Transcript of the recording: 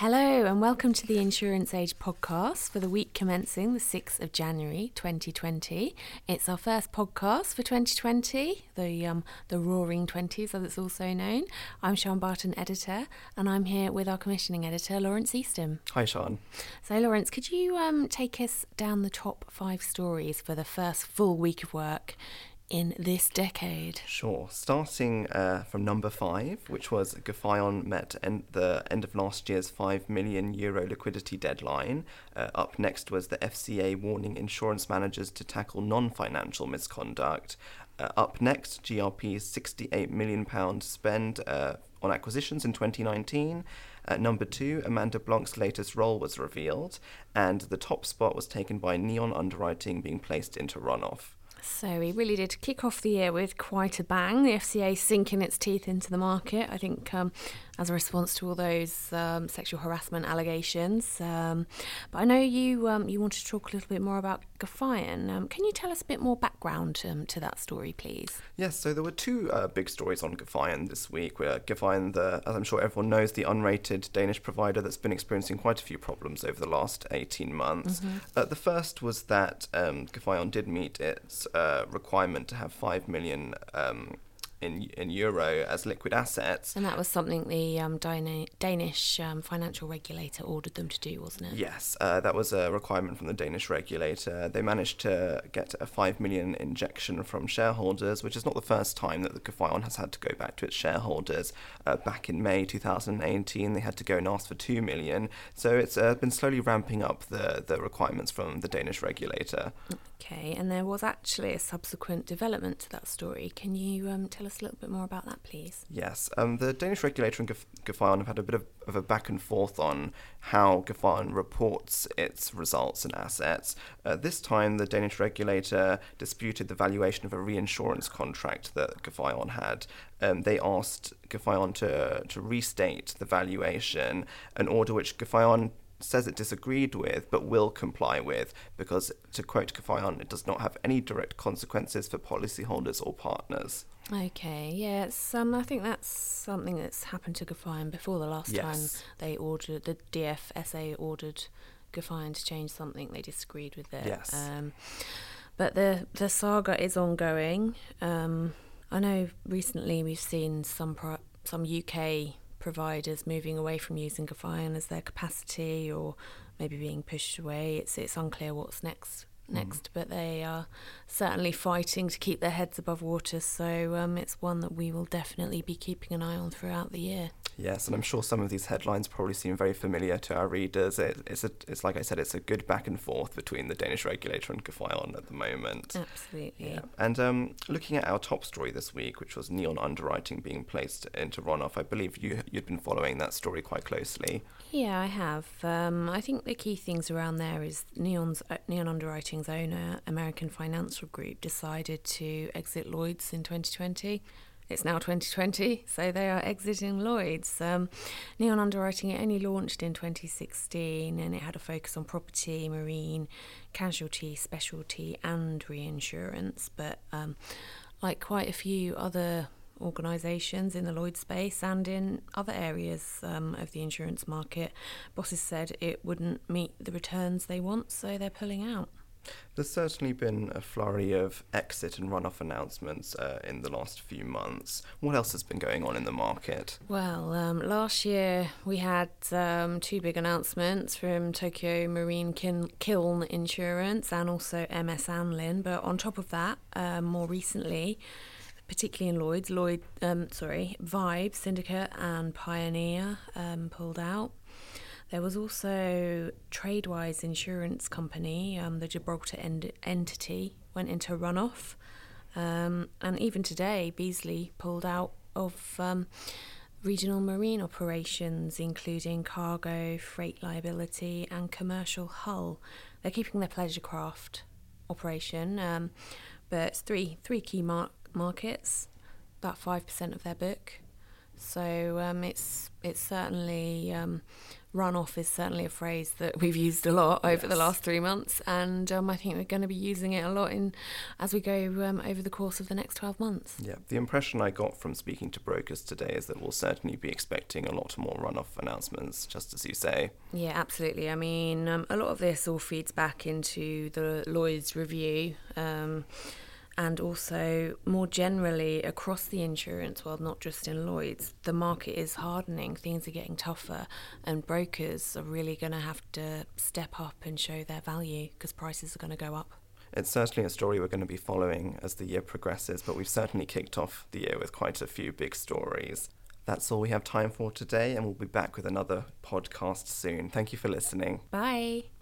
Hello, and welcome to the Insurance Age podcast for the week commencing the 6th of January 2020. It's our first podcast for 2020, the, um, the Roaring Twenties, as it's also known. I'm Siân Barton, editor, and I'm here with our commissioning editor, Laurence Eastham. Hi, Siân. So, Laurence, could you um, take us down the top five stories for the first full week of work in this decade? Sure. Starting uh, from number five, which was Gefion met end, the end of last year's 5 million euro liquidity deadline. Uh, up next was the FCA warning insurance managers to tackle non financial misconduct. Uh, up next, GRP's 68 million pound spend uh, on acquisitions in 2019. At number two, Amanda Blanc's latest role was revealed, and the top spot was taken by Neon Underwriting being placed into runoff. So we really did kick off the year with quite a bang. The FCA sinking its teeth into the market. I think um, as a response to all those um, sexual harassment allegations. Um, but I know you um, you wanted to talk a little bit more about Gefion. Um, can you tell us a bit more background um, to that story, please? Yes, so there were two uh, big stories on Gefion this week. Where Gefion, the, as I'm sure everyone knows, the unrated Danish provider that's been experiencing quite a few problems over the last 18 months. Mm-hmm. Uh, the first was that um, did meet its uh, requirement to have 5 million in in euro as liquid assets. And that was something the um, Danish um, financial regulator ordered them to do, wasn't it? Yes, uh, that was a requirement from the Danish regulator. They managed to get a five million injection from shareholders, which is not the first time that the Gefion has had to go back to its shareholders. Uh, back in May 2018, they had to go and ask for two million. So it's uh, been slowly ramping up the the requirements from the Danish regulator. Okay, and there was actually a subsequent development to that story. Can you um, tell us? Us a little bit more about that, please? Yes. Um, the Danish regulator and Gefion have had a bit of, of, a back and forth on how Gefion reports its results and assets. Uh, this time, the Danish regulator disputed the valuation of a reinsurance contract that Gefion had. Um, they asked Gefion to, to restate the valuation, an order which Gefion says it disagreed with but will comply with because, to quote Gefion, it does not have any direct consequences for policyholders or partners. Okay, yeah, it's, um, I think that's something that's happened to Gefion before the last yes. time they ordered, the DFSA ordered Gefion to change something, they disagreed with it. Yes. Um, but the, the saga is ongoing. Um, I know recently we've seen some pro- some UK providers moving away from using Gefion as their capacity or maybe being pushed away. It's it's unclear what's next mm. next, mm. but they are certainly fighting to keep their heads above water. So um, it's one that we will definitely be keeping an eye on throughout the year. Yes, and I'm sure some of these headlines probably seem very familiar to our readers. It, it's a, it's like I said, it's a good back and forth between the Danish regulator and Gefion at the moment. Absolutely. Yeah. And um, looking at our top story this week, which was neon underwriting being placed into runoff, I believe you you'd been following that story quite closely. Yeah, I have. Um, I think the key things around there is Neon's uh, Neon Underwriting's owner, American Financial Group, decided to exit Lloyd's in 2020 it's now 2020, so they are exiting Lloyd's. Um, Neon Underwriting it only launched in 2016, and it had a focus on property, marine, casualty, specialty, and reinsurance. But um, like quite a few other organisations in the Lloyd space and in other areas um, of the insurance market, bosses said it wouldn't meet the returns they want, so they're pulling out. There's certainly been a flurry of exit and runoff announcements uh, in the last few months. What else has been going on in the market? Well, um, last year we had um, two big announcements from Tokio Marine Kin- Kiln Insurance and also MS Amlin. But on top of that, um, more recently, particularly in Lloyd's, Lloyd, um, sorry, Vibe Syndicate and Pioneer um, pulled out. There was also Tradewise Insurance Company, um, the Gibraltar en- entity, went into runoff. Um, and even today, Beazley pulled out of um, regional marine operations, including cargo, freight liability, and commercial hull. They're keeping their pleasure craft operation, um, but it's three three key mar- markets, about five percent of their book. So um, it's it's certainly um, runoff is certainly a phrase that we've used a lot over the last three months, and um, I think we're going to be using it a lot in as we go um, over the course of the next twelve months. Yeah, the impression I got from speaking to brokers today is that we'll certainly be expecting a lot more runoff announcements, just as you say. Yeah, absolutely. I mean, um, a lot of this all feeds back into the Lloyd's review. And also, more generally, across the insurance world, not just in Lloyd's, the market is hardening, things are getting tougher, and brokers are really going to have to step up and show their value because prices are going to go up. It's certainly a story we're going to be following as the year progresses, but we've certainly kicked off the year with quite a few big stories. That's all we have time for today, and we'll be back with another podcast soon. Thank you for listening. Bye.